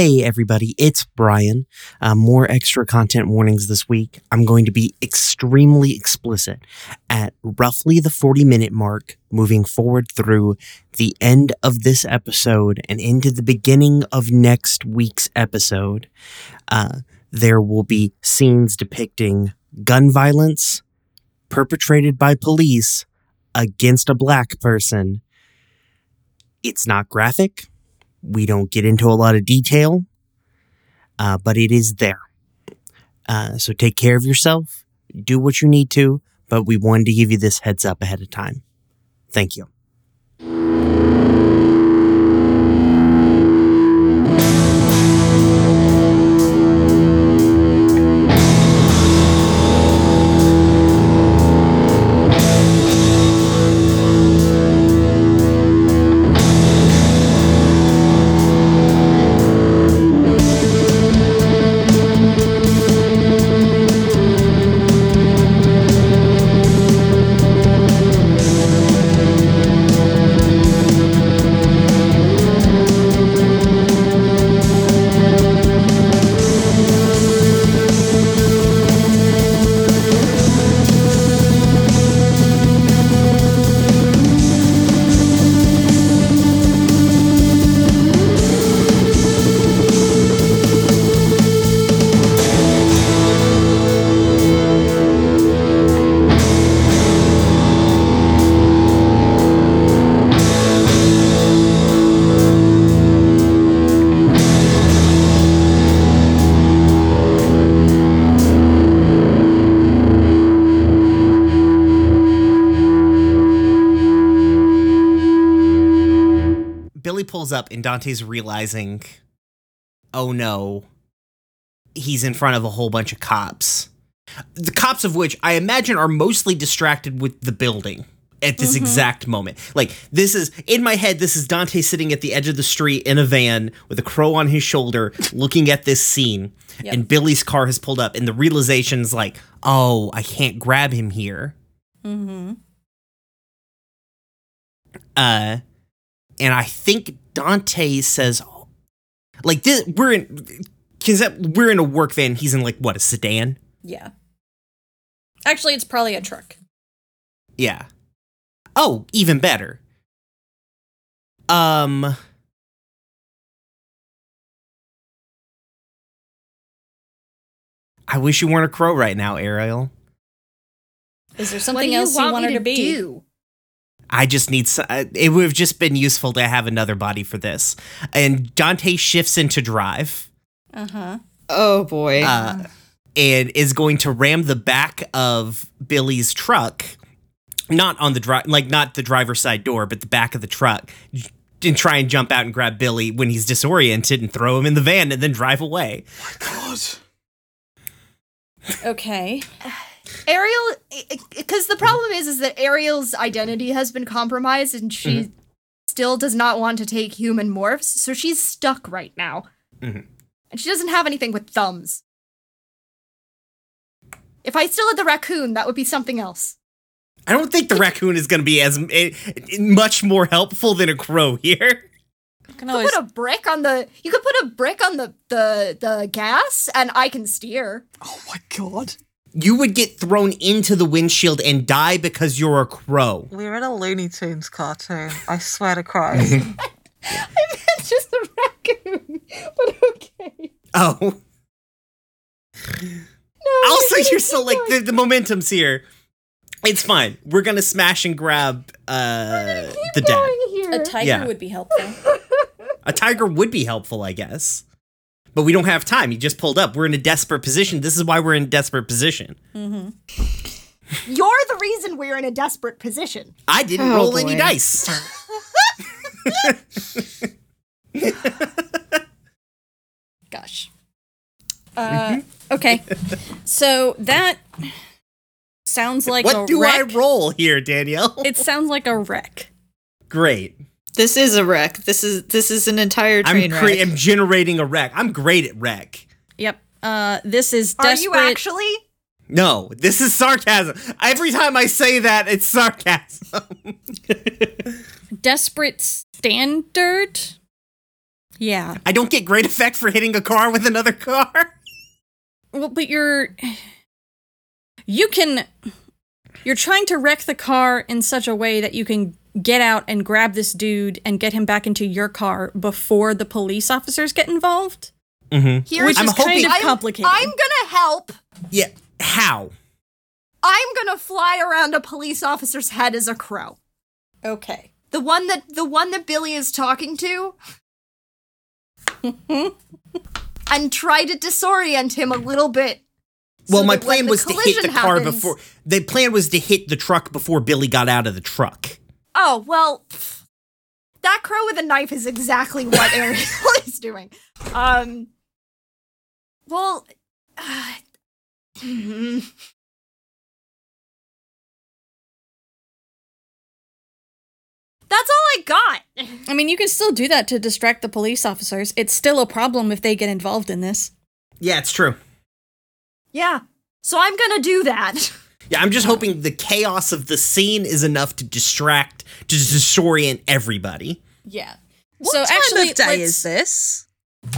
Hey, everybody, it's Brian. Uh, more extra content warnings this week. I'm going to be extremely explicit at roughly the 40 minute mark, moving forward through the end of this episode and into the beginning of next week's episode. Uh, there will be scenes depicting gun violence perpetrated by police against a black person. It's not graphic we don't get into a lot of detail, uh, but it is there. Uh, so take care of yourself, do what you need to, but we wanted to give you this heads up ahead of time. Thank you. Pulls up and Dante's realizing, oh no, he's in front of a whole bunch of cops. The cops of which I imagine are mostly distracted with the building at this exact moment. Like this is in my head this is Dante sitting at the edge of the street in a van with a crow on his shoulder looking at this scene Yep. and Billy's car has pulled up and the realization's like, "Oh, I can't grab him here." Mm-hmm. uh and i think dante says like this we're in because we're in a work van he's in like what a sedan Yeah. Actually, it's probably a truck. yeah oh even better um i wish you weren't a crow right now ariel Is there something do you else want you want her to to be? do? I just need. s- uh, It would have just been useful to have another body for this. And Dante shifts into drive. Uh huh. Oh boy. uh, and is going to ram the back of Billy's truck, not on the drive, like not the driver's side door, but the back of the truck, and try and jump out and grab Billy when he's disoriented and throw him in the van and then drive away. My god. Okay. Ariel, because the problem is, is that Ariel's identity has been compromised, and she Mm-hmm. still does not want to take human morphs, so she's stuck right now, Mhm. and she doesn't have anything with thumbs. If I still had the raccoon, that would be something else. I don't think the raccoon is going to be as eh, much more helpful than a crow here. You can always could put a brick on the. You could put a brick on the the the gas, and I can steer. Oh my god. You would get thrown into the windshield and die because you're a crow. We're in a Looney Tunes cartoon. I swear to Christ. it's just a raccoon, but okay. Oh. No, also you're so like the, the momentum's here it's fine we're gonna smash and grab uh the dad here. A tiger Yeah. would be helpful. a tiger would be helpful i guess but we don't have time he just pulled up we're in a desperate position this is why we're in a desperate position mm-hmm. You're the reason we're in a desperate position. i didn't Oh, roll any dice Gosh. Uh, okay. So that sounds like a what do wreck. i roll here danielle It sounds like a wreck. great this is a wreck. This is this is an entire train i'm train cre- wreck. i'm generating a wreck i'm great at wreck Yep. Uh, this is Are you actually? no this is sarcasm every time i say that it's sarcasm desperate standard? Yeah. I don't get great effect for hitting a car with another car. Well, but you're you can you're trying to wreck the car in such a way that you can get out and grab this dude and get him back into your car before the police officers get involved. Mm-hmm. Here's Which I'm is kind hoping- of I'm- complicated. I'm gonna help. Yeah. How? I'm gonna fly around a police officer's head as a crow. okay. The one that the one that Billy is talking to. and try to disorient him a little bit. Well, so my plan was to hit the collision car before. The plan was to hit the truck before Billy got out of the truck. Oh, well, pff, that crow with a knife is exactly what Ariel is doing. Um, well, uh, that's all I got. I mean, you can still do that to distract the police officers. It's still a problem if they get involved in this. Yeah, it's true. Yeah, so I'm gonna do that. Yeah, I'm just hoping the chaos of the scene is enough to distract, to disorient everybody. Yeah. What so time actually, of day is this?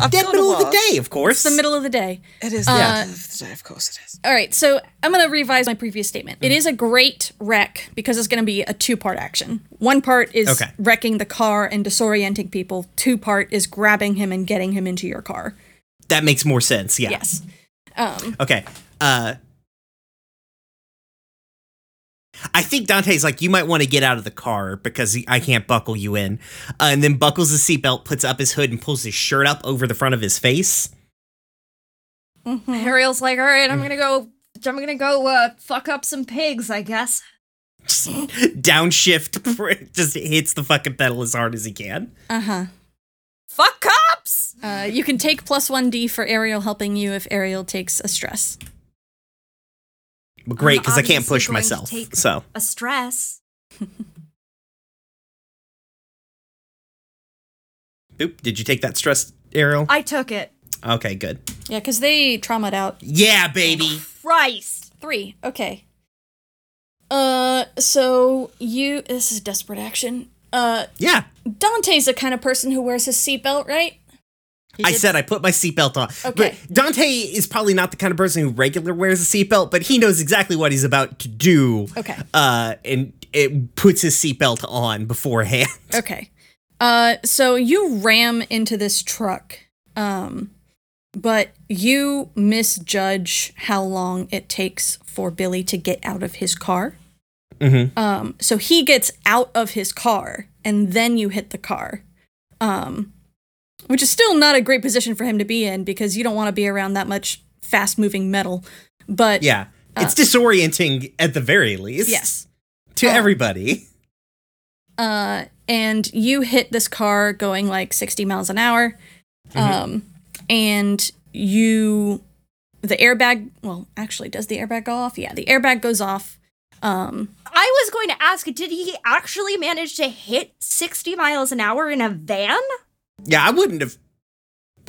I've Dead middle of the day, of course. It's the middle of the day. It is Uh, the middle of the day, of course it is. All right, so I'm going to revise my previous statement. It is a great wreck because it's going to be a two part action. One part is Okay. wrecking the car and disorienting people, two part is grabbing him and getting him into your car. That makes more sense. Yeah. Yes. Um, Okay. Uh I think Dante's like, you might want to get out of the car because I can't buckle you in. Uh, and then buckles his seatbelt, puts up his hood, and pulls his shirt up over the front of his face. Ariel's like, all right, I'm gonna go. I'm gonna go uh, fuck up some pigs, I guess. Downshift, just hits the fucking pedal as hard as he can. uh huh. Fuck cops. Uh, you can take plus 1d for Ariel helping you if Ariel takes a stress. But great, because I can't push going to myself. take- So, A stress. oop, did you take that stress, Ariel? I took it. Okay, good. Yeah, because they traumatized out Yeah, baby. Christ. Three. Okay. Uh, so you. This is desperate action. Uh, Yeah. Dante's the kind of person who wears his seatbelt, right? He I did- said I put my seatbelt on. Okay. But Dante is probably not the kind of person who regular wears a seatbelt, but he knows exactly what he's about to do. Okay. Uh, and it puts his seatbelt on beforehand. Okay. Uh, so you ram into this truck, um, but you misjudge how long it takes for Billy to get out of his car. Mm-hmm. Um, so he gets out of his car, and then you hit the car. Um, which is still not a great position for him to be in because you don't want to be around that much fast moving metal. But Yeah. It's disorienting at the very least. yes. To Uh, everybody. uh, and you hit this car going like 60 miles an hour. Um, and you, the airbag, well, actually, does the airbag go off? Yeah, the airbag goes off. Um, I was going to ask, did he actually manage to hit 60 miles an hour in a van? Yeah, I wouldn't have.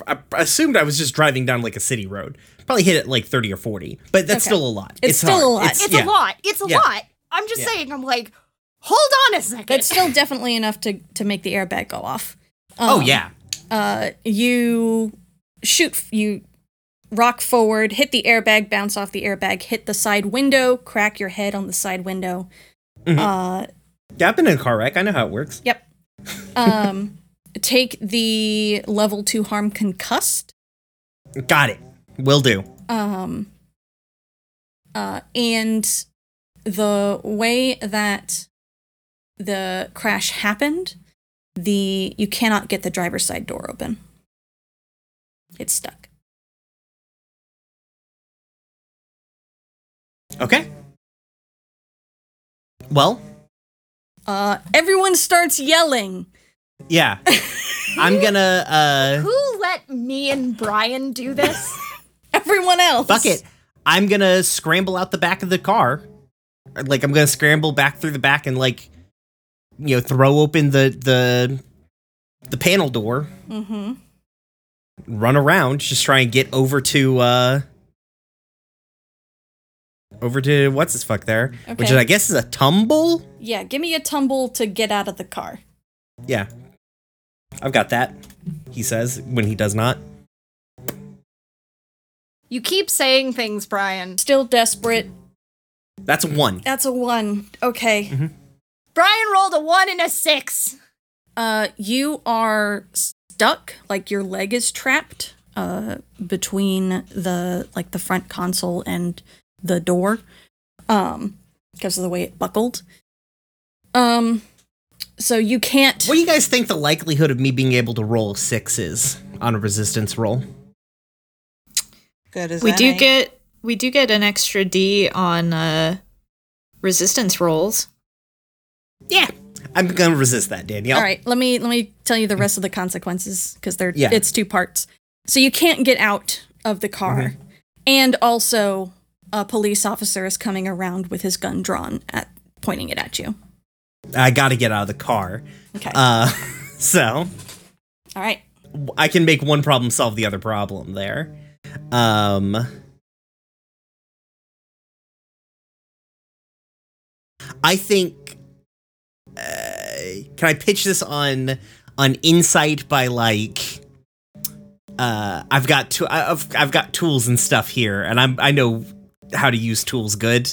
I I assumed I was just driving down like a city road. Probably hit it like 30 or 40, but that's Okay. still a lot. It's still hard. a lot. It's yeah. a lot. It's a Yeah. lot. I'm just Yeah. saying, I'm like, hold on a second. it's still definitely enough to, to make the airbag go off. Oh, Um, yeah. uh, you shoot, you rock forward, hit the airbag, bounce off the airbag, hit the side window, crack your head on the side window. Mhm. Uh, Yeah, I've been in a car wreck. I know how it works. yep. Um, take the level two harm concussed. Got it. Will do. Um, uh, and the way that the crash happened, the you cannot get the driver's side door open. It's stuck. Okay. Well, Uh, everyone starts yelling. Yeah. I'm gonna uh Who let me and Brian do this? Everyone else. fuck it. I'm gonna scramble out the back of the car. Like I'm gonna scramble back through the back and like you know, throw open the the the panel door, Mm-hmm. run around, just try and get over to uh over to what's this fuck there? Which Okay. I guess is a tumble? Yeah, give me a tumble to get out of the car. Yeah. I've got that. he says when he does not. You keep saying things, Brian. Still desperate. That's a one. That's a one. Okay. Brian rolled a one and a six. Uh, you are stuck, like your leg is trapped, uh, between the like the front console and the door, um, because of the way it buckled. Um, so you can't. What do you guys think the likelihood of me being able to roll a six is on a resistance roll? Good as We do any. get we do get an extra D on uh resistance rolls. Yeah, I'm gonna resist that, Danielle. All right, let me let me tell you the rest of the consequences because they're Yeah. it's two parts. So you can't get out of the car, and also a police officer is coming around with his gun drawn at pointing it at you. I got to get out of the car. Okay. Uh, so All right. I can make one problem solve the other problem there. Um I think uh, can I pitch this on on insight by like uh I've got to I've I've got tools and stuff here and I'm I know how to use tools good.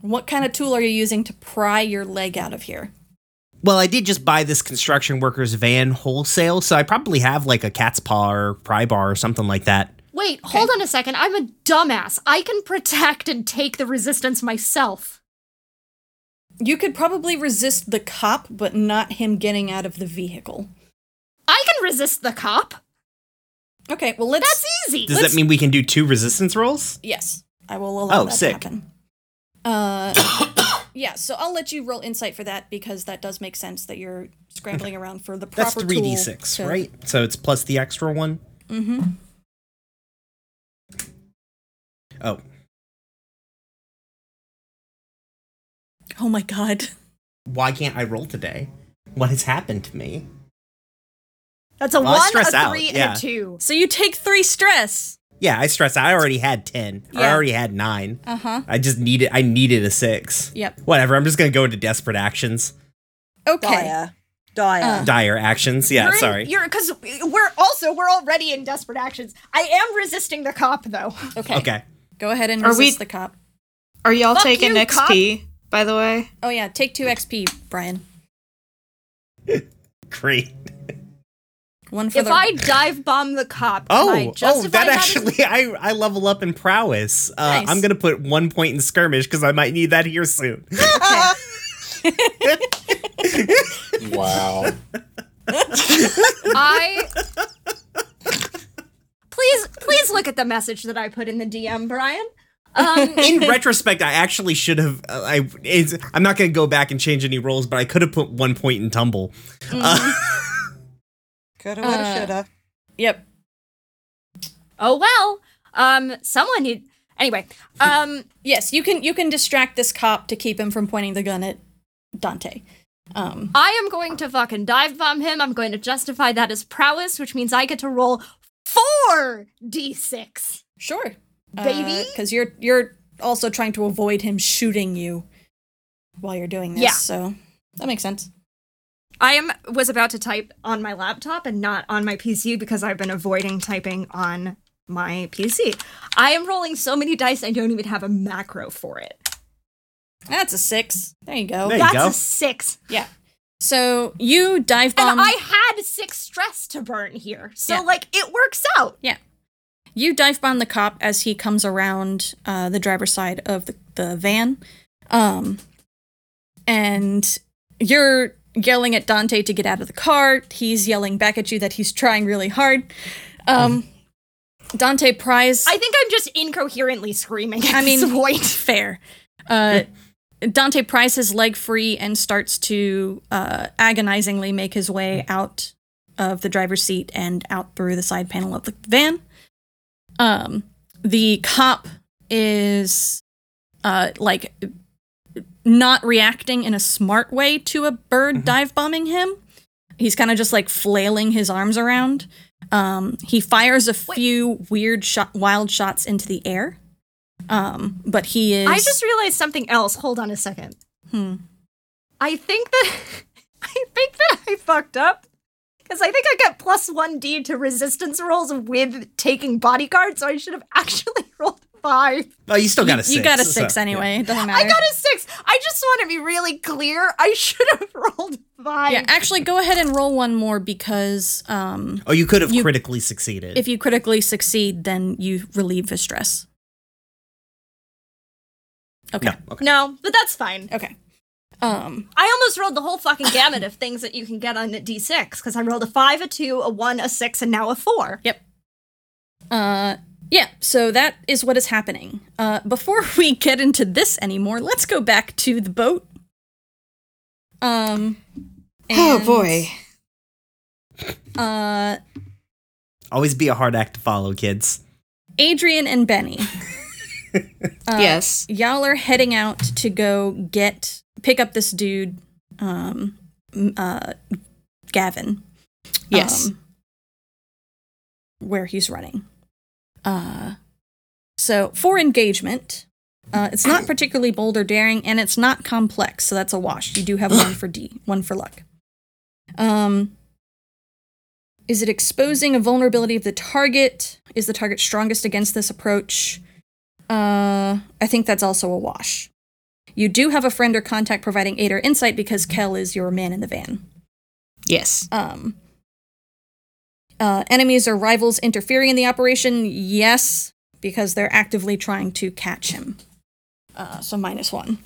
What kind of tool are you using to pry your leg out of here? Well, I did just buy this construction workers van wholesale, so I probably have like a cat's paw or pry bar or something like that. Wait, hold on a second. I'm a dumbass. I can protect and take the resistance myself. You could probably resist the cop, but not him getting out of the vehicle. I can resist the cop. Okay, well let's. That's easy. Does Let's- that mean we can do two resistance rolls? Yes, I will allow Oh, that sick. to happen. Uh, yeah, so I'll let you roll insight for that because that does make sense that you're scrambling around for the proper That's proper three d tool six, to- right? So it's plus the extra one. Mm-hmm. Oh, Oh my god. why can't I roll today? What has happened to me? That's a Well, one, stress a out, three, yeah. and a two. So you take three stress. Yeah, I stress. I already had ten. I already had nine. Uh huh. I just needed. I needed a six. Yep. Whatever. I'm just gonna go into desperate actions, Okay. Dire. Dire. Uh. dire actions. Yeah, You're in- sorry. You're because we're also we're already in desperate actions. I am resisting the cop though. Okay. okay. Go ahead and Are we- resist the cop. Are y'all Fuck taking you, XP, by the way? Oh yeah, take two XP, Brian. Great. One for If the. I dive bomb the cop, can I Oh, oh, justify that as- actually, I I level up in prowess. Uh, Nice. I'm gonna put one point in skirmish because I might need that here soon. Wow. I please please look at the message that I put in the DM, Brian. Um, in retrospect, I actually should have. Uh, I it's, I'm not gonna go back and change any rolls, but I could have put one point in tumble. Uh, Coulda, woulda, Uh, shoulda. Yep. oh well. Um, someone need anyway. Um, Yes, you can. You can distract this cop to keep him from pointing the gun at Dante. Um. I am going to fucking dive bomb him. I'm going to justify that as prowess, which means I get to roll four d6. Sure. Baby? Because you're you're also trying to avoid him shooting you while you're doing this. Yeah. So that makes sense. I am was about to type on my laptop and not on my PC because I've been avoiding typing on my PC. I am rolling so many dice I don't even have a macro for it. That's a six. There you go. There you That's go. a six. Yeah. So you dive bomb. and I had six stress to burn here. So Yeah. like it works out. Yeah. You dive bomb the cop as he comes around uh, the driver's side of the, the van. Um, and you're yelling at Dante to get out of the car. He's yelling back at you that he's trying really hard. Um, Dante pries. I think I'm just incoherently screaming at I mean, point. fair. Uh, Dante pries his leg free and starts to uh, agonizingly make his way out of the driver's seat and out through the side panel of the van. Um, the cop is uh, like not reacting in a smart way to a bird dive bombing him. He's kind of just like flailing his arms around. Um, he fires a few weird shot, wild shots into the air. Um, but he is. I just realized something else. Hold on a second. Hmm. I think that I think that I fucked up Because I think I get plus 1d to resistance rolls with taking bodyguard, so I should have actually rolled five. Oh, you still got a six. You got a so- six yeah. anyway. It doesn't matter. I got a six. I just want to be really clear. I should have rolled five. yeah, actually, go ahead and roll one more because um, Oh, you could have You- critically succeeded. if you critically succeed, then you relieve his stress. Okay. no, okay. No, but that's fine. Okay. Um, I almost rolled the whole fucking gamut of things that you can get on a d6 because I rolled a five, a two, a one, a six, and now a four. Yep. Uh, yeah. So that is what is happening. Uh, before we get into this anymore, let's go back to the boat. Um. Oh boy. Uh, Always be a hard act to follow, kids. Adrian and Benny. Uh, yes. Y'all are heading out to go get pick up this dude, um, uh, Gavin. Yes. um, where he's running. Uh, so for engagement, uh, it's not particularly bold or daring, and it's not complex, so that's a wash. You do have one for D, one for luck. Um, is it exposing a vulnerability of the target? Is the target strongest against this approach? Uh, I think that's also a wash. You do have a friend or contact providing aid or insight because Kel is your man in the van. yes. Um, uh, enemies or rivals interfering in the operation? Yes, because they're actively trying to catch him. Uh, so minus one.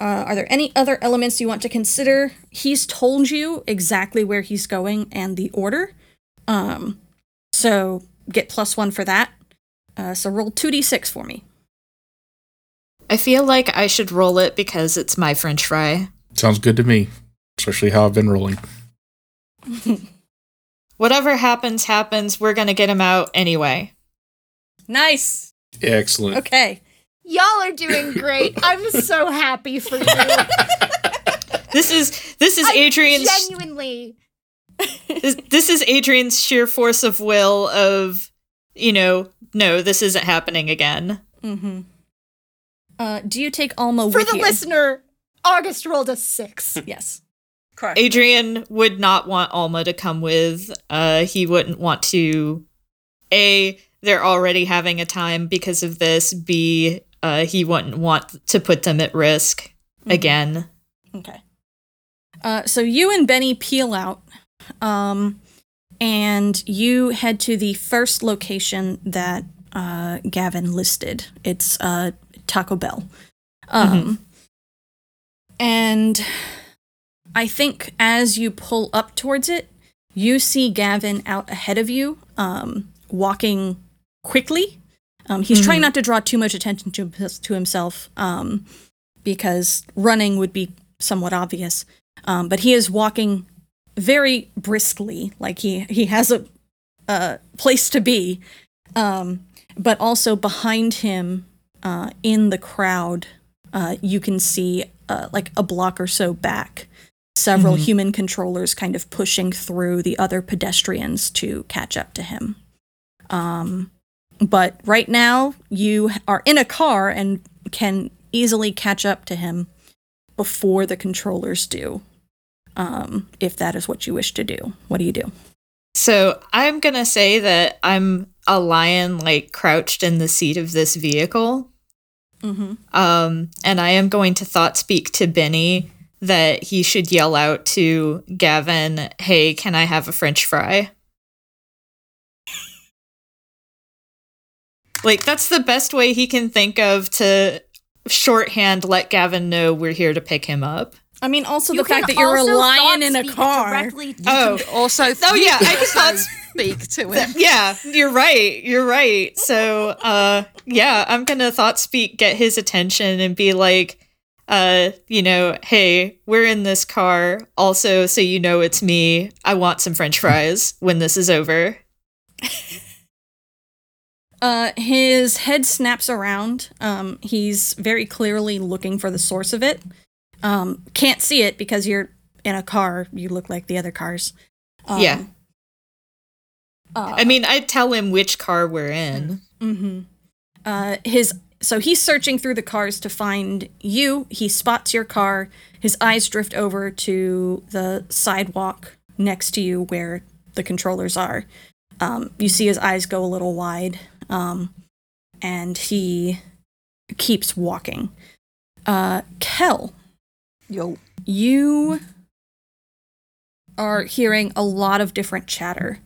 Uh, are there any other elements you want to consider? He's told you exactly where he's going and the order. Um, so get plus one for that. Uh, so roll 2d6 for me. I feel like I should roll it because it's my French fry. Sounds good to me, especially how I've been rolling. Whatever happens, happens. We're gonna get him out anyway. Nice. Excellent. Okay. Y'all are doing great. I'm so happy for you. This is this is I Adrian's genuinely. this, this is Adrian's sheer force of will of you know, no, this isn't happening again. Mm-hmm. Uh, do you take Alma For with the you? listener, August rolled a six. Yes. Correct. Adrian would not want Alma to come with. Uh he wouldn't want to A, they're already having a time because of this. B, uh he wouldn't want to put them at risk again. Okay. Uh, so you and Benny peel out, um, and you head to the first location that uh, Gavin listed. It's uh, Taco Bell. Um, And I think as you pull up towards it, you see Gavin out ahead of you, um, walking quickly. Um, he's trying not to draw too much attention to, to himself um, because running would be somewhat obvious. Um, but he is walking very briskly, like he, he has a, a place to be. Um, but also behind him uh, in the crowd, uh, you can see uh, like a block or so back several human controllers kind of pushing through the other pedestrians to catch up to him. Um, but right now, you are in a car and can easily catch up to him before the controllers do. Um, if that is what you wish to do, what do you do? So I'm gonna say that I'm a lion like crouched in the seat of this vehicle. Mm-hmm. Um, and I am going to thought speak to Benny that he should yell out to Gavin, hey, can I have a French fry? like, that's the best way he can think of to shorthand let Gavin know we're here to pick him up. I mean, also You the fact that you're a lion in a car. Directly to Oh, Also, Oh, yeah, I can also thought- speak to him. yeah, you're right. You're right. So, uh, yeah, I'm gonna thought speak, get his attention, and be like, uh, you know, hey, we're in this car. Also, so you know it's me. I want some French fries when this is over. Uh, his head snaps around. Um, he's very clearly looking for the source of it. Um, can't see it because you're in a car. You look like the other cars. Um, Yeah. Uh, I mean, I'd tell him which car we're in. hmm Uh, his so he's searching through the cars to find you. He spots your car. His eyes drift over to the sidewalk next to you where the controllers are. Um, you see his eyes go a little wide, um, and he keeps walking. Uh, Kel, Yo. you are hearing a lot of different chatter.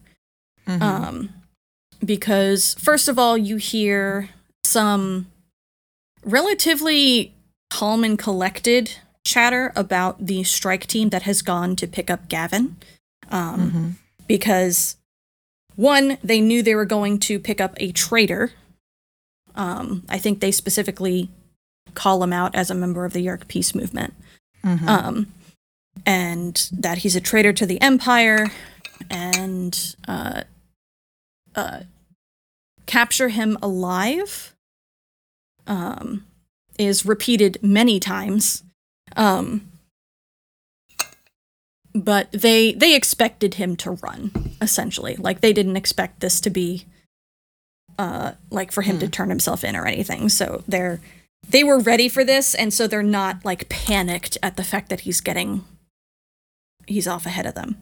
Mhm. Um, because first of all, you hear some relatively calm and collected chatter about the strike team that has gone to pick up Gavin. Um, Mhm. because one, they knew they were going to pick up a traitor. Um, I think they specifically call him out as a member of the Yeerk Peace Movement Mhm. um, and that he's a traitor to the empire, and uh, uh, capture him alive um, is repeated many times. Um, but they they expected him to run essentially. Like they didn't expect this to be uh like for him to turn himself in or anything. So they're they were ready for this and so they're not like panicked at the fact that he's getting he's off ahead of them.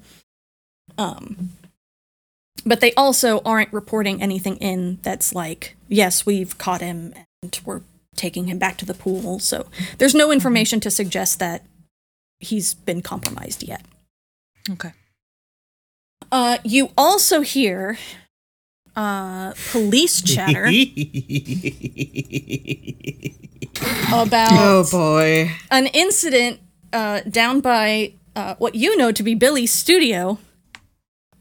Um but they also aren't reporting anything in that's like yes we've caught him and we're taking him back to the pool so there's no information to suggest that he's been compromised yet Okay. uh you also hear uh police chatter about Oh boy. an incident uh, down by uh, what you know to be Billy's studio,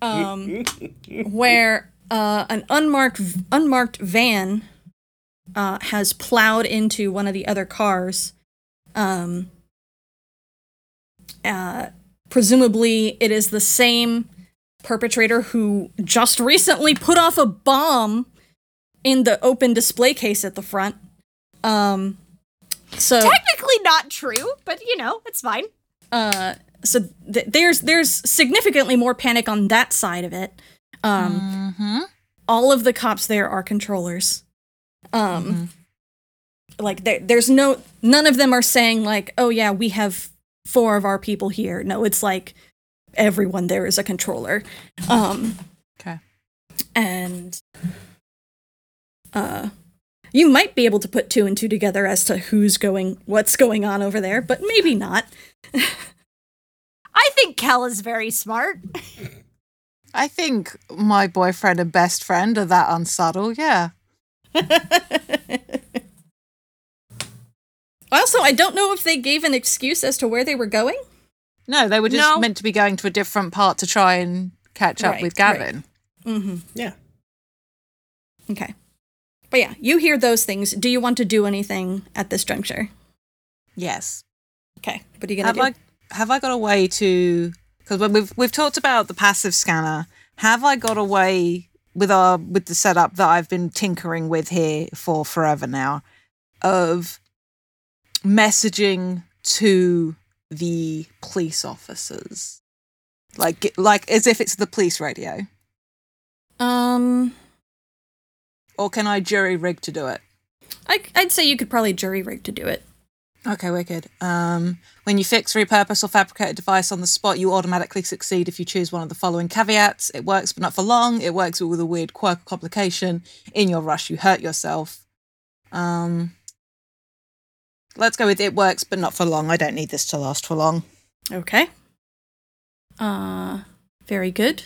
um, where uh, an unmarked unmarked van uh, has plowed into one of the other cars. Um, uh, presumably, it is the same perpetrator who just recently put off a bomb in the open display case at the front. Um, so Technically not true, but you know, it's fine. uh so th- there's there's significantly more panic on that side of it um Mhm. all of the cops there are controllers um like there, there's no none of them are saying like oh yeah we have four of our people here no it's like everyone there is a controller um Okay. and uh you might be able to put two and two together as to who's going what's going on over there but maybe not I think Kel is very smart. I think my boyfriend and best friend are that unsubtle. Yeah. Also, I don't know if they gave an excuse as to where they were going. No, they were just No. meant to be going to a different part to try and catch up Right, with right. Gavin. Mm-hmm. Yeah. Okay. But yeah, you hear those things. Do you want to do anything at this juncture? Yes. Okay. What are you gonna Have do? I have I got a way to because when we've we've talked about the passive scanner, have I got a way with our with the setup that I've been tinkering with here for forever now of messaging to the police officers, like like as if it's the police radio, Um, or can I jury rig to do it? I, I'd say you could probably jury rig to do it. Okay, wicked. Um, when you fix, repurpose, or fabricate a device on the spot, you automatically succeed if you choose one of the following caveats. It works, but not for long. It works with a weird quirk or complication. In your rush, you hurt yourself. Um, let's go with it works, but not for long. I don't need this to last for long. Okay. Uh, very good.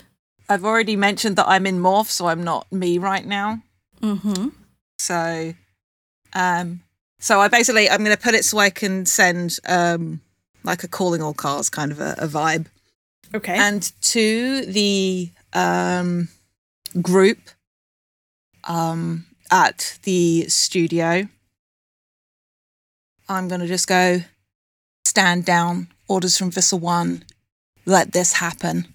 I've already mentioned that I'm in morph, so I'm not me right now. Mm-hmm. So, um, so I basically I'm going to put it so I can send um like a calling all cars kind of a, a vibe. Okay. and to the um, group um, at the studio. I'm going to just go stand down, orders from Visser 1, let this happen.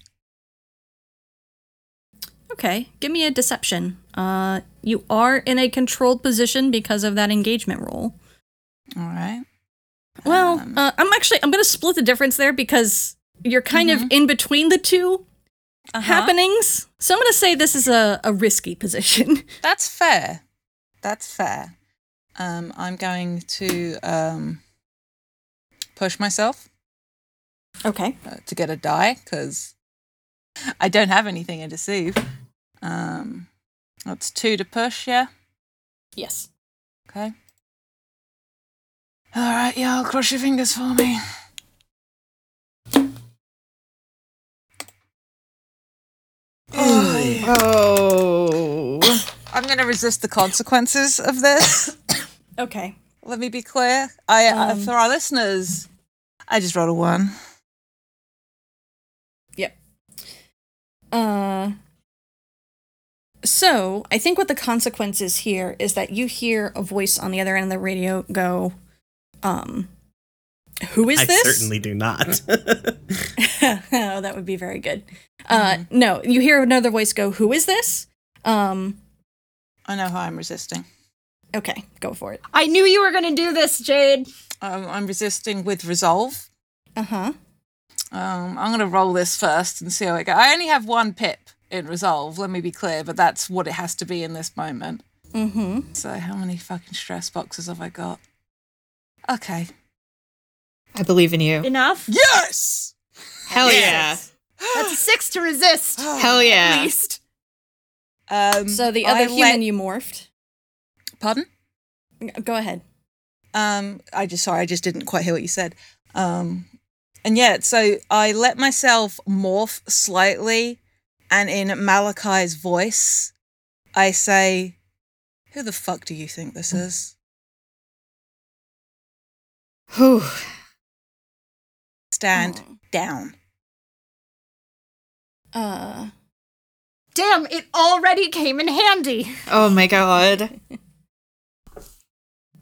Okay. Give me a deception. Uh, you are in a controlled position because of that engagement roll. All right. Well, Um, uh, I'm actually I'm gonna split the difference there because you're kind of in between the 2 Uh-huh. happenings. So I'm gonna say this is a, a risky position. That's fair. That's fair. Um, I'm going to um, push myself okay. uh, to get a die because I don't have anything in deceive. Um, that's two to push, yeah? Yes. Okay. All right, yeah, I'll cross your fingers for me. Oh. I'm going to resist the consequences of this. Okay. Let me be clear. I, uh, Um, for our listeners, I just rolled a one. Yep. Uh so I think what the consequence is here is that you hear a voice on the other end of the radio go, um, who is I this? I certainly do not. oh, that would be very good. Uh, no, you hear another voice go, "Who is this?" Um, I know how I'm resisting. okay, go for it. I knew you were gonna do this, Jade. Um, I'm resisting with resolve. Uh huh. Um, I'm going to roll this first and see how it goes. I only have one pip in resolve, let me be clear, but that's what it has to be in this moment. Mm-hmm. So, how many fucking stress boxes have I got? Okay. I believe in you. Enough. Yes! Hell yeah. That's a six to resist. Hell yeah. At yeah. least. Um, So the I other human let- you morphed. Pardon? Go ahead. Um, I just sorry, I just didn't quite hear what you said. Um, and yeah, so I let myself morph slightly, and in Malachi's voice, I say, "Who the fuck do you think this is?" Whew. Stand Oh. down. Uh, Damn, it already came in handy. Oh my god.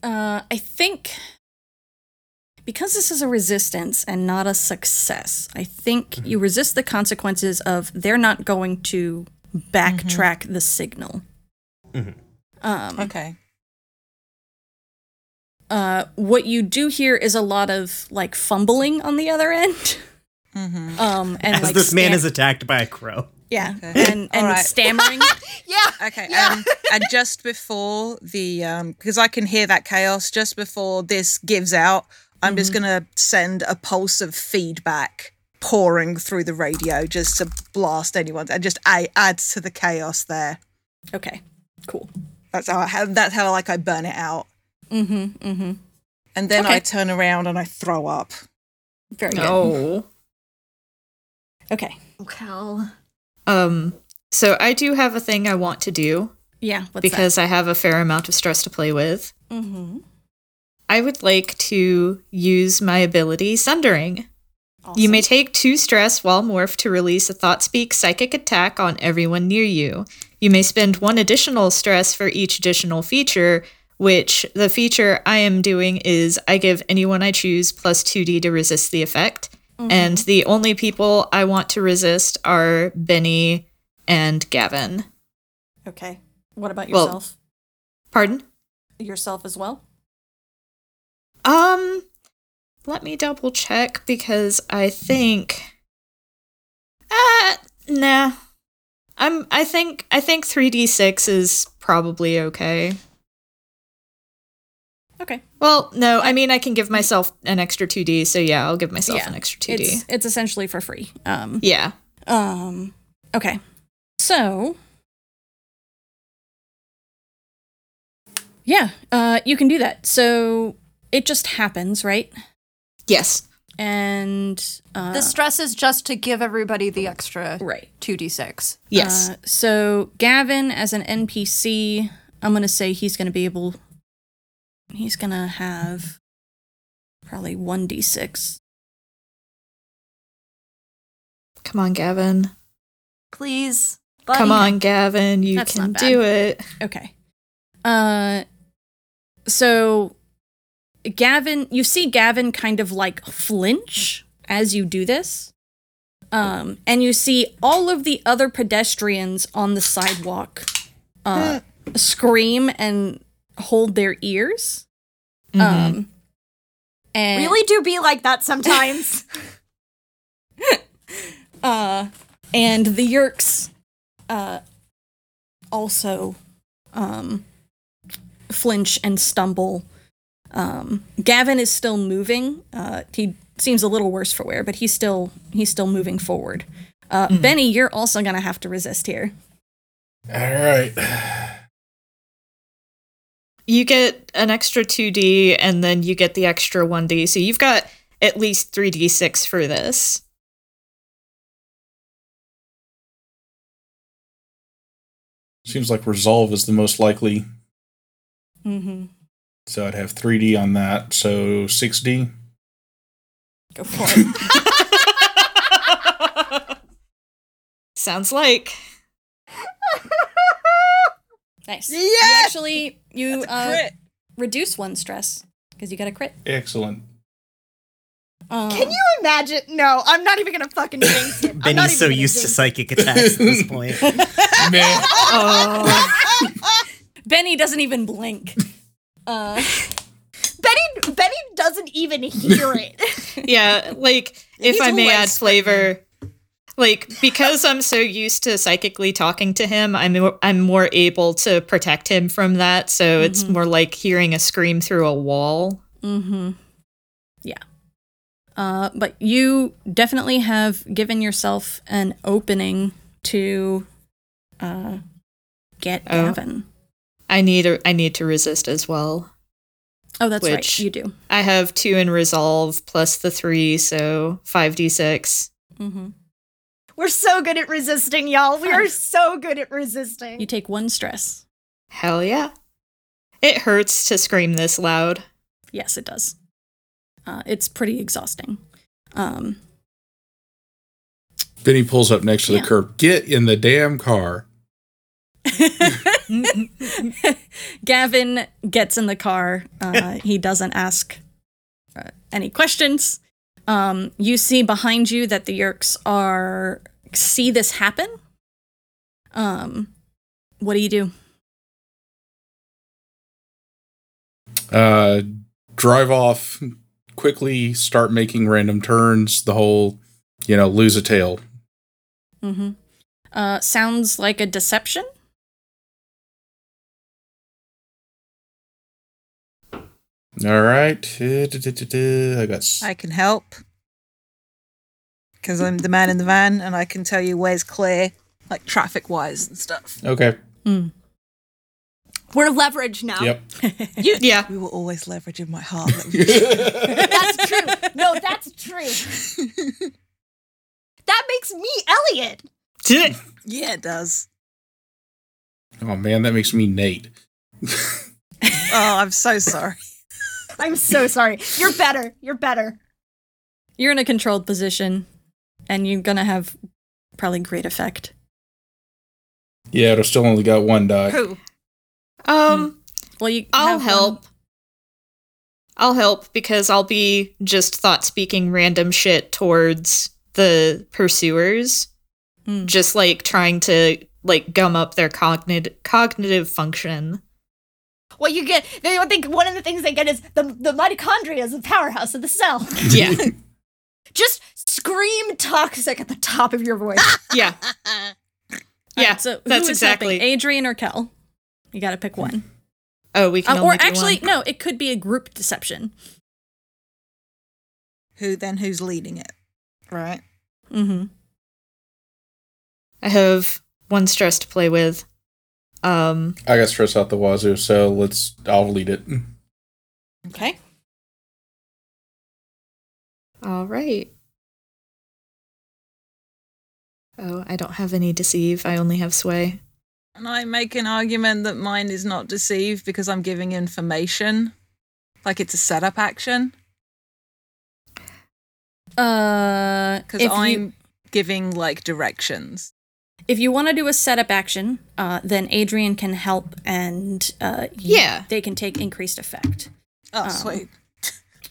uh, I think because this is a resistance and not a success, I think you resist the consequences of they're not going to backtrack the signal. Mhm. Um, Okay. uh, what you do here is a lot of like fumbling on the other end. Mm-hmm. Um, and As like this man stam- is attacked by a crow. yeah, Okay. and and Alright. stammering. Yeah. Okay, Yeah. and, and just before the um because I can hear that chaos just before this gives out, I'm just gonna send a pulse of feedback pouring through the radio just to blast anyone and just a- add to the chaos there. okay, cool. That's how I have that's how like I burn it out. Mm-hmm. Mm-hmm. And then Okay. I turn around and I throw up. Very good. No. Okay. Cal. Um so I do have a thing I want to do Yeah. What's because I have a fair amount of stress to play with. Mm-hmm. I would like to use my ability Sundering. You may take two stress while morph to release a thought speak psychic attack on everyone near you. You may spend one additional stress for each additional feature, which the feature I am doing is I give anyone I choose plus 2d to resist the effect. Mm-hmm. And the only people I want to resist are Benny and Gavin. Okay. What about Well- yourself? Pardon? yourself as well? Um, let me double check because I think. Uh, nah. I'm. I think. I think three d six is probably okay. Okay. Well, no. I mean, I can give myself an extra two d. So yeah, I'll give myself yeah. an extra two d. It's it's essentially for free. Um. Yeah. Um. Okay. So. Yeah. Uh. You can do that. So it just happens, right? Yes. And uh, The stress is just to give everybody the extra right. 2d6. Yes. Uh, so Gavin, as an NPC, I'm gonna say he's gonna be able. He's gonna have probably one d6. Come on, Gavin. Please. buddy. Come on, Gavin. You That's can do it. Okay. Uh, so Gavin, you see Gavin kind of like flinch as you do this. Um, and you see all of the other pedestrians on the sidewalk uh, scream and hold their ears. Um, and Really do be like that sometimes. uh, and the Yeerks uh, also um, flinch and stumble. Um, Gavin is still moving. Uh, he seems a little worse for wear, but he's still he's still moving forward. Uh, Benny, you're also gonna have to resist here. All right. You get an extra 2d and then you get the extra 1d. So you've got at least 3d6 for this. Seems like resolve is the most likely. Mm-hmm. So I'd have 3D on that. So 6D. Go for it. Sounds like. nice. You actually you uh, reduce one stress because you got a crit. Excellent. Um, Can you imagine? No, I'm not even gonna fucking jinx it. Benny's so used to jinx it. psychic attacks at this point. Man. Oh. Benny doesn't even blink. Uh, Benny Benny doesn't even hear it. yeah, like, if He's I may add flavor. Like because I'm so used to psychically talking to him, I'm more, I'm more able to protect him from that. So it's more like hearing a scream through a wall. mm-hmm. Yeah. Uh, but you definitely have given yourself an opening to uh, get Oh. Gavin. I need a, I need to resist as well. Oh, that's right. You do. I have two in resolve plus the three, so five d six. Mm-hmm. We're so good at resisting, y'all. We are so good at resisting. You take one stress. Hell yeah! It hurts to scream this loud. Yes, it does. Uh, it's pretty exhausting. Um, Benny pulls up next to the curb. Get in the damn car. Gavin gets in the car. Uh, he doesn't ask uh, any questions. Um, you see behind you that the Yeerks are see this happen. Um, what do you do? Uh, drive off quickly. Start making random turns. The whole, you know, lose a tail. Mm-hmm. Uh, sounds like a deception. All right. I got. s- I can help because I'm the man in the van, and I can tell you where's clear, like traffic wise and stuff. Okay. Hmm. We're leveraged now. Yep. Yeah, We were always leverage in my heart. That's true. No, that's true. That makes me Elliot. yeah, it does. oh man, that makes me Nate. Oh, I'm so sorry. I'm so sorry. You're better. You're better. You're in a controlled position, and you're gonna have probably great effect. Yeah, it'll still only got one die. Who? um, Well, you. I'll help. one- I'll help because I'll be just thought speaking random shit towards the pursuers, Hmm. just like trying to like gum up their cognitive cognitive function. What you get? They would think one of the things they get is the the mitochondria is the powerhouse of the cell. Yeah, Just scream toxic at the top of your voice. yeah, yeah. right, so that's who is helping, exactly. Adrian or Kel? You got to pick one. oh, we can Um, or do actually, one. no, it could be a group deception. Who then? Who's leading it? Right. Mm-hmm. I have one stress to play with. Um, I got stress out the wazoo, so let's. I'll lead it. Okay. all right. Oh, I don't have any deceive. I only have sway. And I make an argument that mine is not deceive because I'm giving information, like it's a setup action. Uh, Because I'm you giving like directions. If you want to do a setup action, uh, then Adrian can help, and uh, y- Yeah. they can take increased effect. Oh, Um, sweet.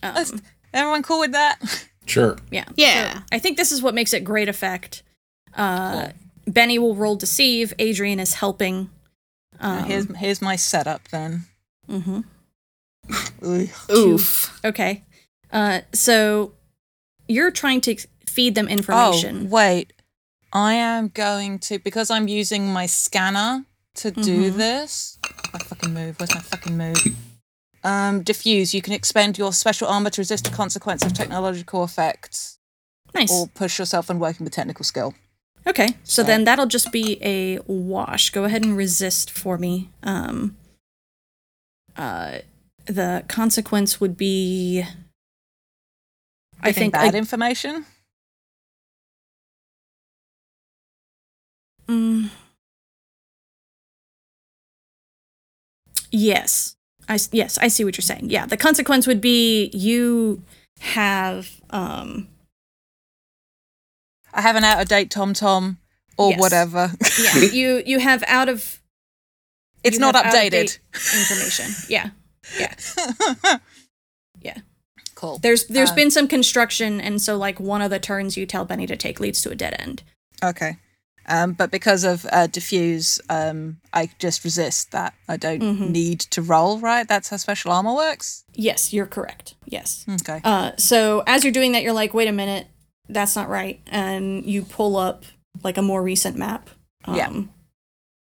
Um, Everyone cool with that? Sure. yeah, Yeah. So I think this is what makes it great effect. Uh, Benny will roll deceive. Adrian is helping. Um, here's here's my setup then. mhm. Ugh. Oof. Okay. Uh, so you're trying to feed them Oh, information. wait. I am going to because I'm using my scanner to do Mhm. this. My fucking move. Where's my fucking move? Um, diffuse. You can expend your special armor to resist the consequence of technological effects, nice. or push yourself when working with technical skill. Okay, so then that'll just be a wash. Go ahead and resist for me. Um, uh, the consequence would be, I think, bad a- information. Mm. Yes. I yes, I see what you're saying. Yeah, the consequence would be you have um I have an out of date Tom Tom or Yes. whatever. yeah, you you have out of it's not updated. information. Yeah. Yeah. Yeah. Cool. There's there's Uh, been some construction and so like one of the turns you tell Benny to take leads to a dead end. Okay. Um, but because of uh, diffuse, um, I just resist that. I don't Mhm. need to roll, right? That's how special armor works. Yes, you're correct. Yes. Okay. Uh, so as you're doing that, you're like, wait a minute, that's not right, and you pull up like a more recent map. Um, Yeah.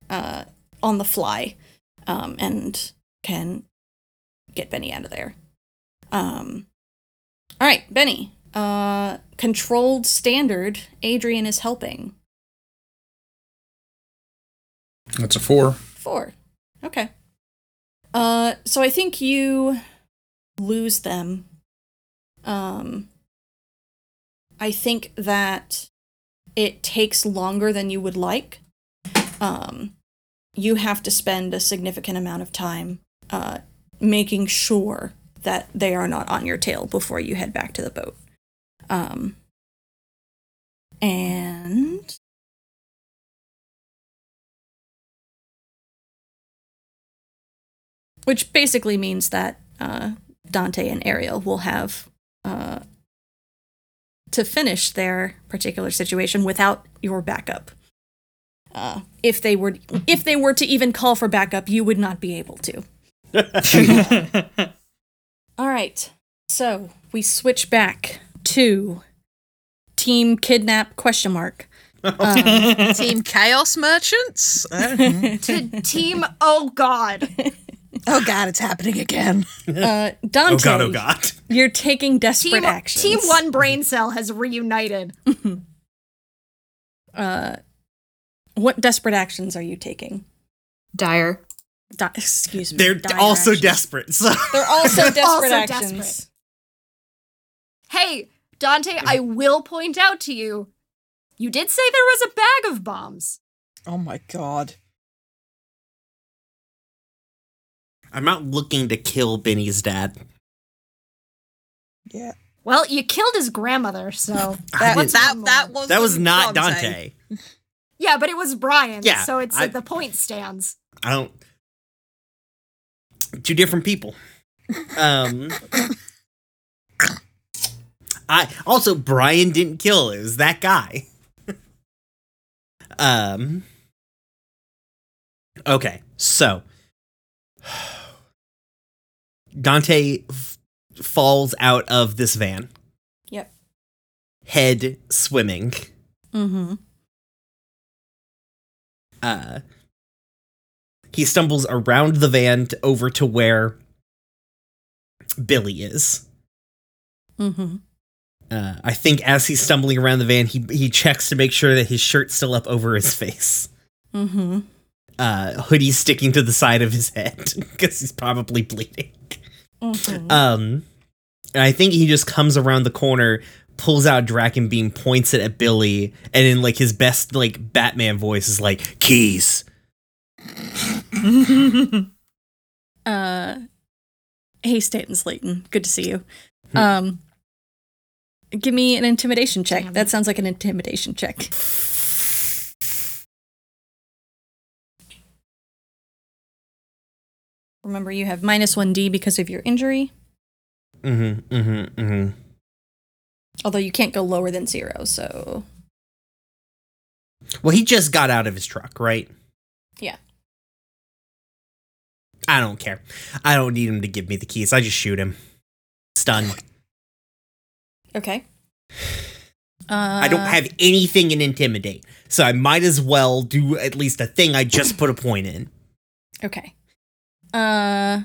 Uh, on the fly, um, and can get Benny out of there. Um, all right, Benny. Uh, controlled standard. Adrian is helping. That's a four. Four. Okay. Uh, so I think you lose them. Um, I think that it takes longer than you would like. Um, you have to spend a significant amount of time uh, making sure that they are not on your tail before you head back to the boat. Um, and which basically means that uh, Dante and Ariel will have uh, to finish their particular situation without your backup. Uh, if they were, if they were to even call for backup, you would not be able to. All right, so we switch back to Team Kidnap question mark. Um, Team Chaos Merchants. to team, oh god. God, it's happening again. uh, Dante, Oh god, oh god. you're taking desperate Team, actions. team one brain cell has reunited. Uh, what desperate actions are you taking? Dire. Di- excuse me. They're dire also actions. desperate. So They're also desperate Also actions. desperate. Hey, Dante, I will point out to you, you did say there was a bag of bombs. Oh my God. I'm not looking to kill Benny's dad. Yeah. Well, you killed his grandmother, so I what's didn't- That that was That was not Dante. yeah, but it was Brian. Yeah, so it's I- the point stands. I don't. Two different people. Um. I also Brian didn't kill. It was that guy. um. Okay, so Dante f- falls out of this van, Yep. head swimming. Mm-hmm. uh he stumbles around the van to, over to where Billy is. Mm-hmm. Uh, I think as he's stumbling around the van, he he checks to make sure that his shirt's still up over his face. Mm-hmm. Uh, hoodie's sticking to the side of his head because he's probably bleeding. Mm-hmm. Um, and I think he just comes around the corner, pulls out Dracon Beam, points it at Billy, and in like his best like Batman voice is like keys. uh, hey, Stanton Slayton. Good to see you. Um, give me an intimidation check. That sounds like an intimidation check. Remember, you have minus one D because of your injury, Mm-hmm. Mm-hmm. Mm-hmm. although you can't go lower than zero. So Well, he just got out of his truck, right? Yeah. I don't care. I don't need him to give me the keys. I just shoot him. Stun. okay. Uh, I don't have anything in intimidate, so I might as well do at least a thing I just put a point in. Okay. Uh.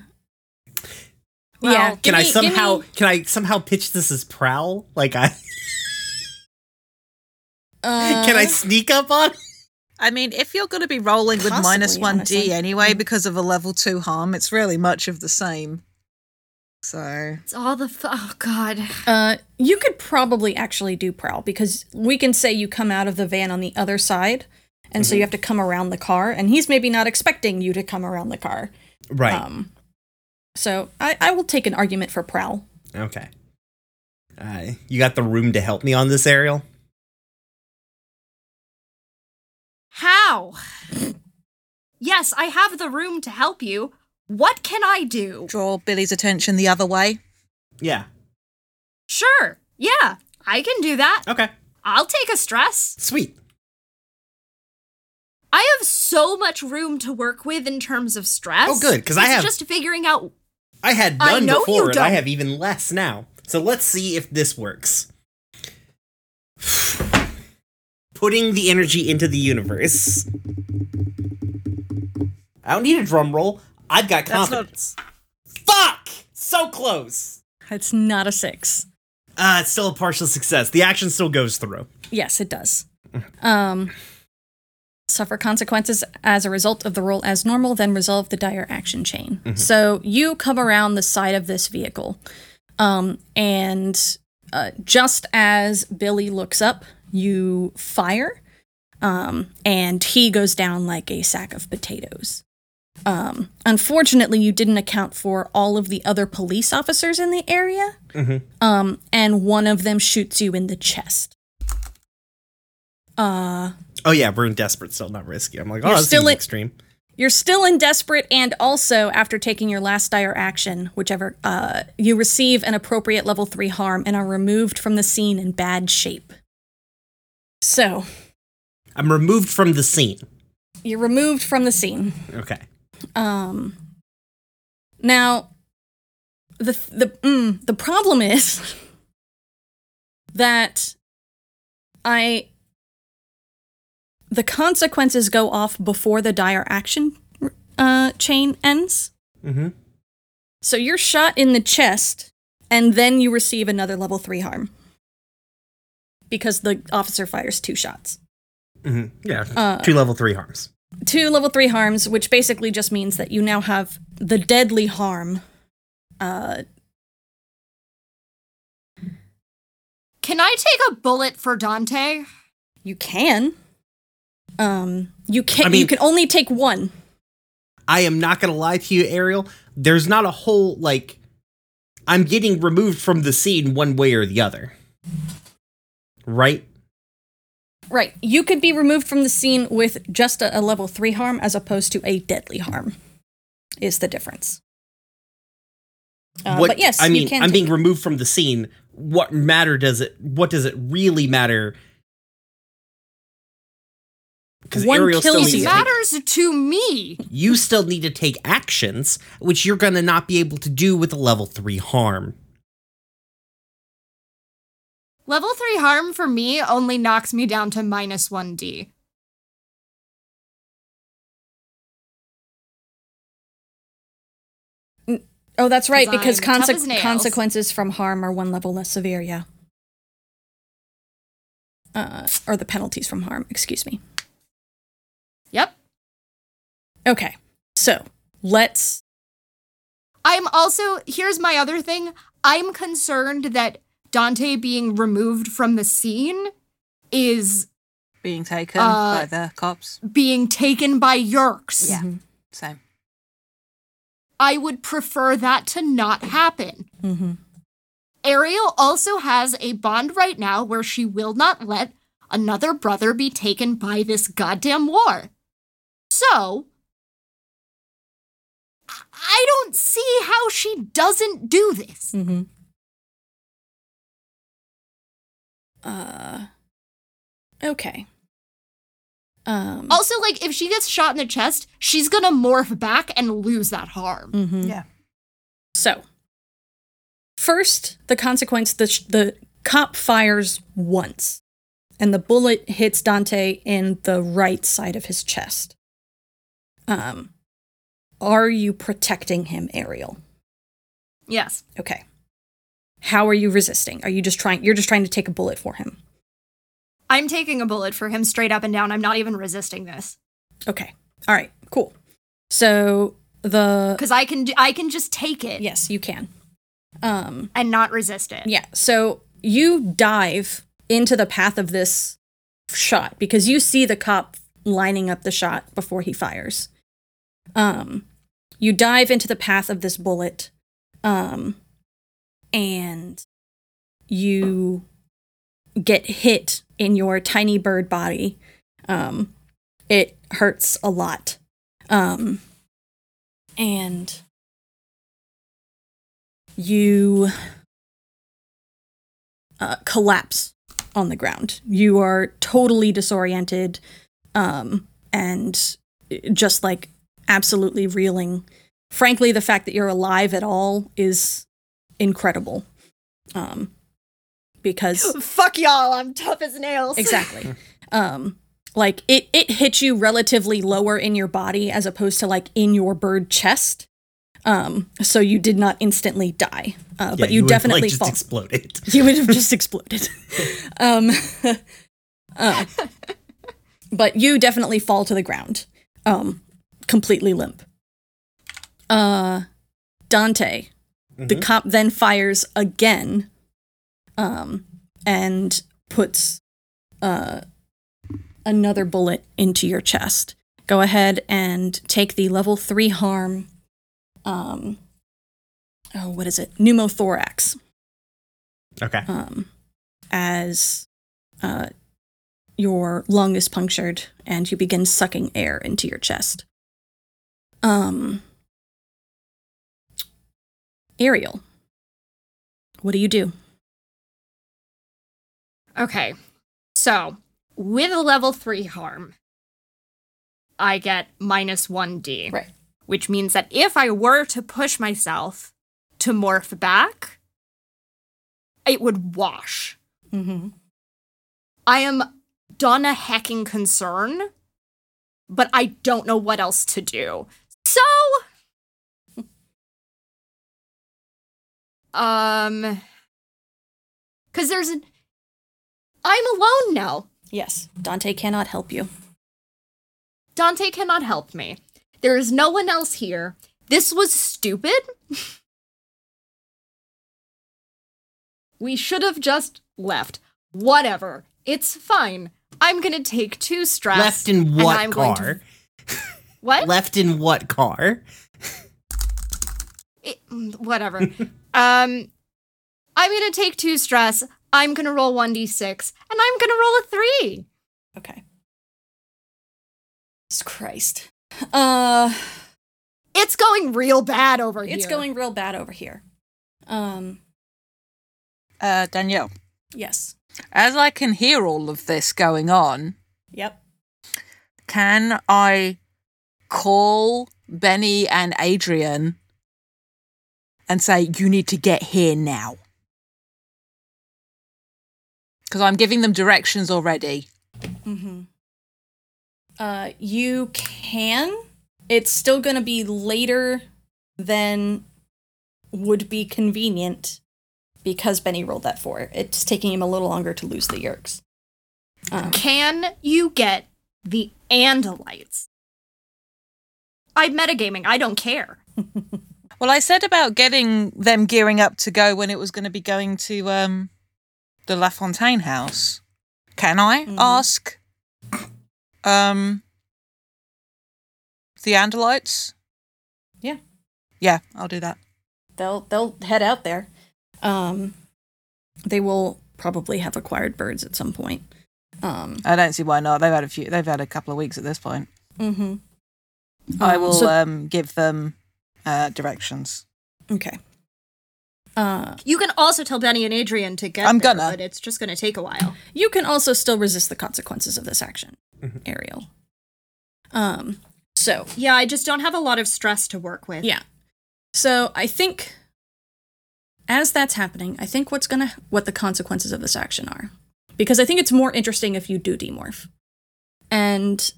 Well, yeah. Can give I somehow me- can I somehow pitch this as prowl? Like I Uh, Can I sneak up on? I mean, if you're going to be rolling with Possibly, one honestly. D anyway because of a level two harm, it's really much of the same. So It's all the f- oh god. Uh, you could probably actually do prowl because we can say you come out of the van on the other side, and so you have to come around the car, and he's maybe not expecting you to come around the car. Right. Um, so I, I will take an argument for prowl. okay. Uh, you got the room to help me on this, Ariel? How? yes, I have the room to help you. What can I do? draw Billy's attention the other way. Yeah. Sure. Yeah, I can do that. Okay. I'll take a stress. Sweet. I have so much room to work with in terms of stress. Oh, good, because I have- just figuring out. I had I none know you before, and I don't. have even less now. So let's see if this works. Putting the energy into the universe. I don't need a drum roll. I've got That's not- confidence. Fuck! So close. It's not a six. Uh, it's still a partial success. The action still goes through. Yes, it does. Um, suffer consequences as a result of the roll as normal, then resolve the dire action chain. So you come around the side of this vehicle, um, and uh, just as Billy looks up, you fire, um, and he goes down like a sack of potatoes. Um, unfortunately, you didn't account for all of the other police officers in the area, um, and one of them shoots you in the chest. Uh, Oh yeah, we're in desperate still, not risky. I'm like, oh, You're still in- extreme. you're still in desperate, and also after taking your last dire action, whichever, uh, you receive an appropriate level three harm and are removed from the scene in bad shape. So I'm removed from the scene. you're removed from the scene. Okay. Um. Now, the the mm, the problem is that I the consequences go off before the dire action uh, chain ends. Mm-hmm. So you're shot in the chest, and then you receive another level three harm because the officer fires two shots. Mm-hmm. Yeah. Uh, Two level three harms. two level three harms, which basically just means that you now have the deadly harm. Uh, Can I take a bullet for Dante? you can. Um, you can. I mean- you can only take one. I am not gonna lie to you, Ariel. There's not a whole like I'm getting removed from the scene one way or the other. Right? Right. You could be removed from the scene with just a, a level three harm as opposed to a deadly harm. Is the difference? Uh, what but yes, I mean, I'm being removed from the scene. What matter does it what does it really matter? Because One Ariel still kills needs It to take- matters to me. you still need to take actions, which you're gonna not be able to do with a level three harm. Level 3 harm for me only knocks me down to minus 1d. Oh, that's right, Because because I'm tough conse- consequences from harm are one level less severe, yeah. Uh, or the penalties from harm, excuse me. Yep. Okay, so let's. I'm also, here's my other thing. I'm concerned that Dante being removed from the scene is Being taken Uh, by the cops. being taken by Yeerks. Yeah. Mhm, Same. I would prefer that to not happen. mhm. Ariel also has a bond right now where she will not let another brother be taken by this goddamn war. So, I- I don't see how she doesn't do this. Mhm. Uh. Okay. Um. Also, like, if she gets shot in the chest, she's gonna morph back and lose that harm. mhm. Yeah. So, first, the consequence the, sh- the cop fires once, and the bullet hits Dante in the right side of his chest. Um, are you protecting him, Ariel? Yes. Okay. How are you resisting? Are you just trying? You're just trying to take a bullet for him. I'm taking a bullet for him straight up and down. I'm not even resisting this Okay. All right. Cool. So the because I can do, I can just take it yes, you can. Um. and not resist it. Yeah. So you dive into the path of this shot because you see the cop lining up the shot before he fires. Um, you dive into the path of this bullet, um, and you get hit in your tiny bird body. Um, it hurts a lot. Um, and you uh, collapse on the ground. You are totally disoriented um, and just like absolutely reeling. Frankly, the fact that you're alive at all is incredible. Um, because Fuck y'all, I'm tough as nails. exactly um like it it hit you relatively lower in your body as opposed to like in your bird chest um so you did not instantly die uh, but you, would have, definitely like, just fall exploded. you would have just exploded um uh, but you definitely fall to the ground um completely limp uh dante the Mhm. cop then fires again um and puts uh another bullet into your chest go ahead and take the level 3 harm um oh what is it pneumothorax Okay. um, as uh, your lung is punctured and you begin sucking air into your chest. Um, Ariel, what do you do? Okay. So, with a level 3 harm, I get minus 1d. Right. Which means that if I were to push myself to morph back, it would wash. Mm-hmm. I am done a hecking concern, but I don't know what else to do. So, um, because there's an. I'm alone now. Yes, Dante cannot help you. Dante cannot help me. There is no one else here. This was stupid. we should have just left. Whatever. It's fine. I'm gonna take two stress. Left in and what I'm going to- car? What? Left in what car? It- whatever. um, I'm gonna take two stress. I'm gonna roll one d6, and I'm gonna roll a three. Okay. Jesus Christ. Uh, It's going real bad over here. it's going real bad over here. Um, Uh, Danielle, yes. as I can hear all of this going on, Yep. can I call Benny and Adrian and say, you need to get here now? Because I'm giving them directions already. Mm-hmm. Uh, you can. It's still going to be later than would be convenient because Benny rolled that four. It's taking him a little longer to lose the Yeerks. Um, Can you get the Andalites? I'm metagaming. I don't care. Well, I said about getting them gearing up to go when it was going to be going to um, the La Fontaine house. Can I Mhm. ask um, the Andalites? Yeah. Yeah, I'll do that. they'll they'll head out there. Um, they will probably have acquired birds at some point. Um, I don't see why not. They've had a few. They've had a couple of weeks at this point. mm-hmm. I will So, um, give them uh, directions. okay. Uh, You can also tell Benny and Adrian to get I'm there, gonna. but it's just going to take a while. you can also still resist the consequences of this action, Mhm. Ariel. Um, so Yeah, I just don't have a lot of stress to work with. Yeah. So I think as that's happening, I think what's gonna what the consequences of this action are. Because I think it's more interesting if you do demorph. And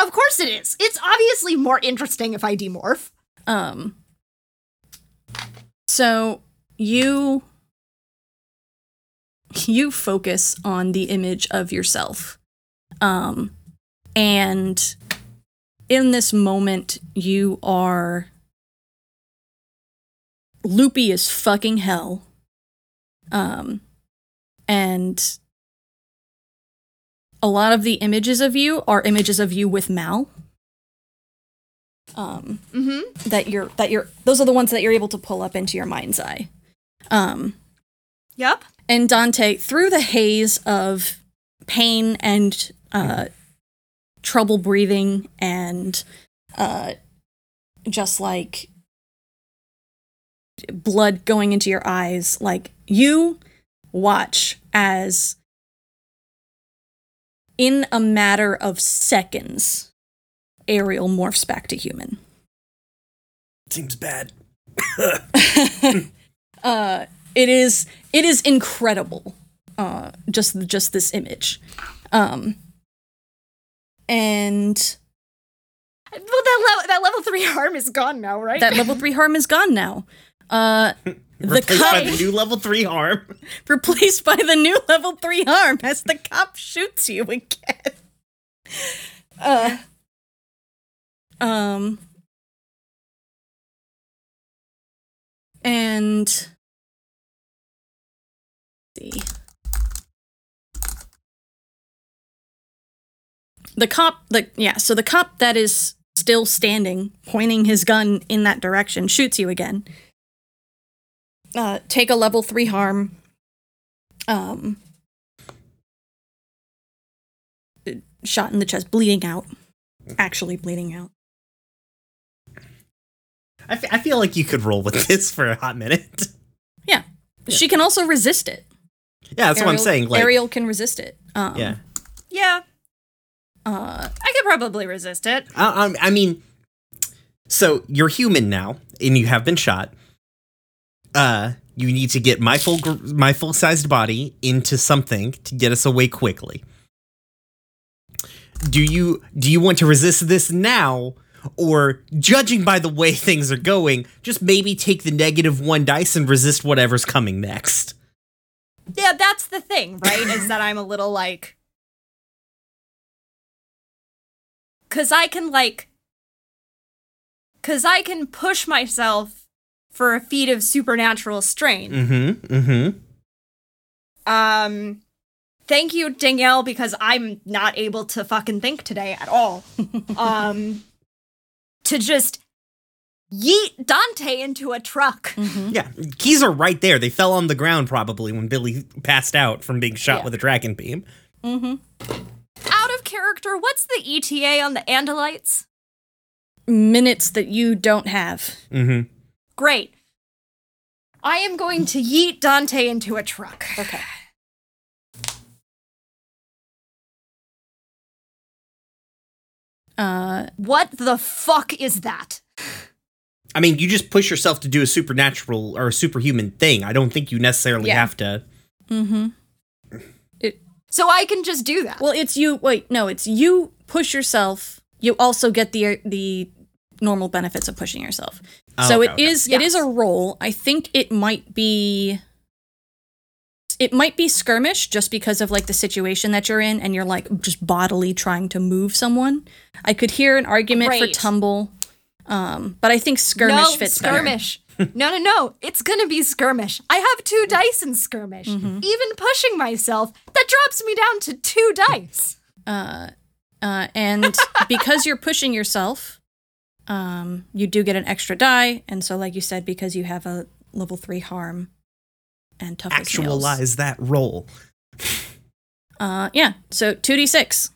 Of course it is. It's obviously more interesting if I demorph. um so you you focus on the image of yourself. Um, and in this moment, you are loopy as fucking hell. Um, and a lot of the images of you are images of you with Mal. Um, Mm-hmm. that you're that you're those are the ones that you're able to pull up into your mind's eye. Um, Yep. and Dante, through the haze of pain and uh, trouble breathing and uh, just like blood going into your eyes, like you watch as in a matter of seconds, Ariel morphs back to human. Seems bad. uh it is it is incredible uh just just this image um and Well, that level that level three harm is gone now, right? that level 3 harm is gone now uh the Replaced by the new level three harm. replaced by the new level 3 harm as the cop shoots you again. Uh um and see. The cop the yeah so the cop that is still standing pointing his gun in that direction shoots you again uh take a level 3 harm um shot in the chest bleeding out actually bleeding out I, f- I feel like you could roll with this for a hot minute. yeah she can also resist it Yeah, that's what I'm saying. Like, ariel can resist it um yeah. yeah, uh I could probably resist it. I, I, I mean, so you're human now, and you have been shot. Uh, you need to get my full my full sized body into something to get us away quickly. Do you do you want to resist this now, or judging by the way things are going, just maybe take the negative one dice and resist whatever's coming next? Yeah, that's the thing, right? is that I'm a little like. Cause I can, like. Cause I can push myself for a feat of supernatural strain. Mm-hmm. Mm-hmm. Um. Thank you, Danielle, because I'm not able to fucking think today at all. um. To just yeet Dante into a truck. mhm. Yeah, keys are right there. They fell on the ground probably when Billy passed out from being shot Yeah. with a Dracon beam. Mm-hmm. Out of character, what's the ETA on the Andalites? minutes that you don't have Mm-hmm. Great. I am going to yeet Dante into a truck. okay uh What the fuck is that? I mean, you just push yourself to do a supernatural or a superhuman thing. I don't think you necessarily Yeah. have to. mm-hmm So I can just do that. Well, it's you. Wait, no, it's you push yourself. You also get the the normal benefits of pushing yourself. Oh, so okay, it okay. is it is a roll. I think it might be it might be skirmish just because of like the situation that you're in and you're like just bodily trying to move someone. I could hear an argument for tumble. Um, but I think skirmish no, fits better. skirmish. no, no, no. It's gonna be skirmish. I have two dice in skirmish. Mm-hmm. Even pushing myself, that drops me down to two dice. Uh, uh, and because you're pushing yourself, um, you do get an extra die. And so, like you said, because you have a level three harm and nails. Actualize that roll. Uh, yeah. So two d six.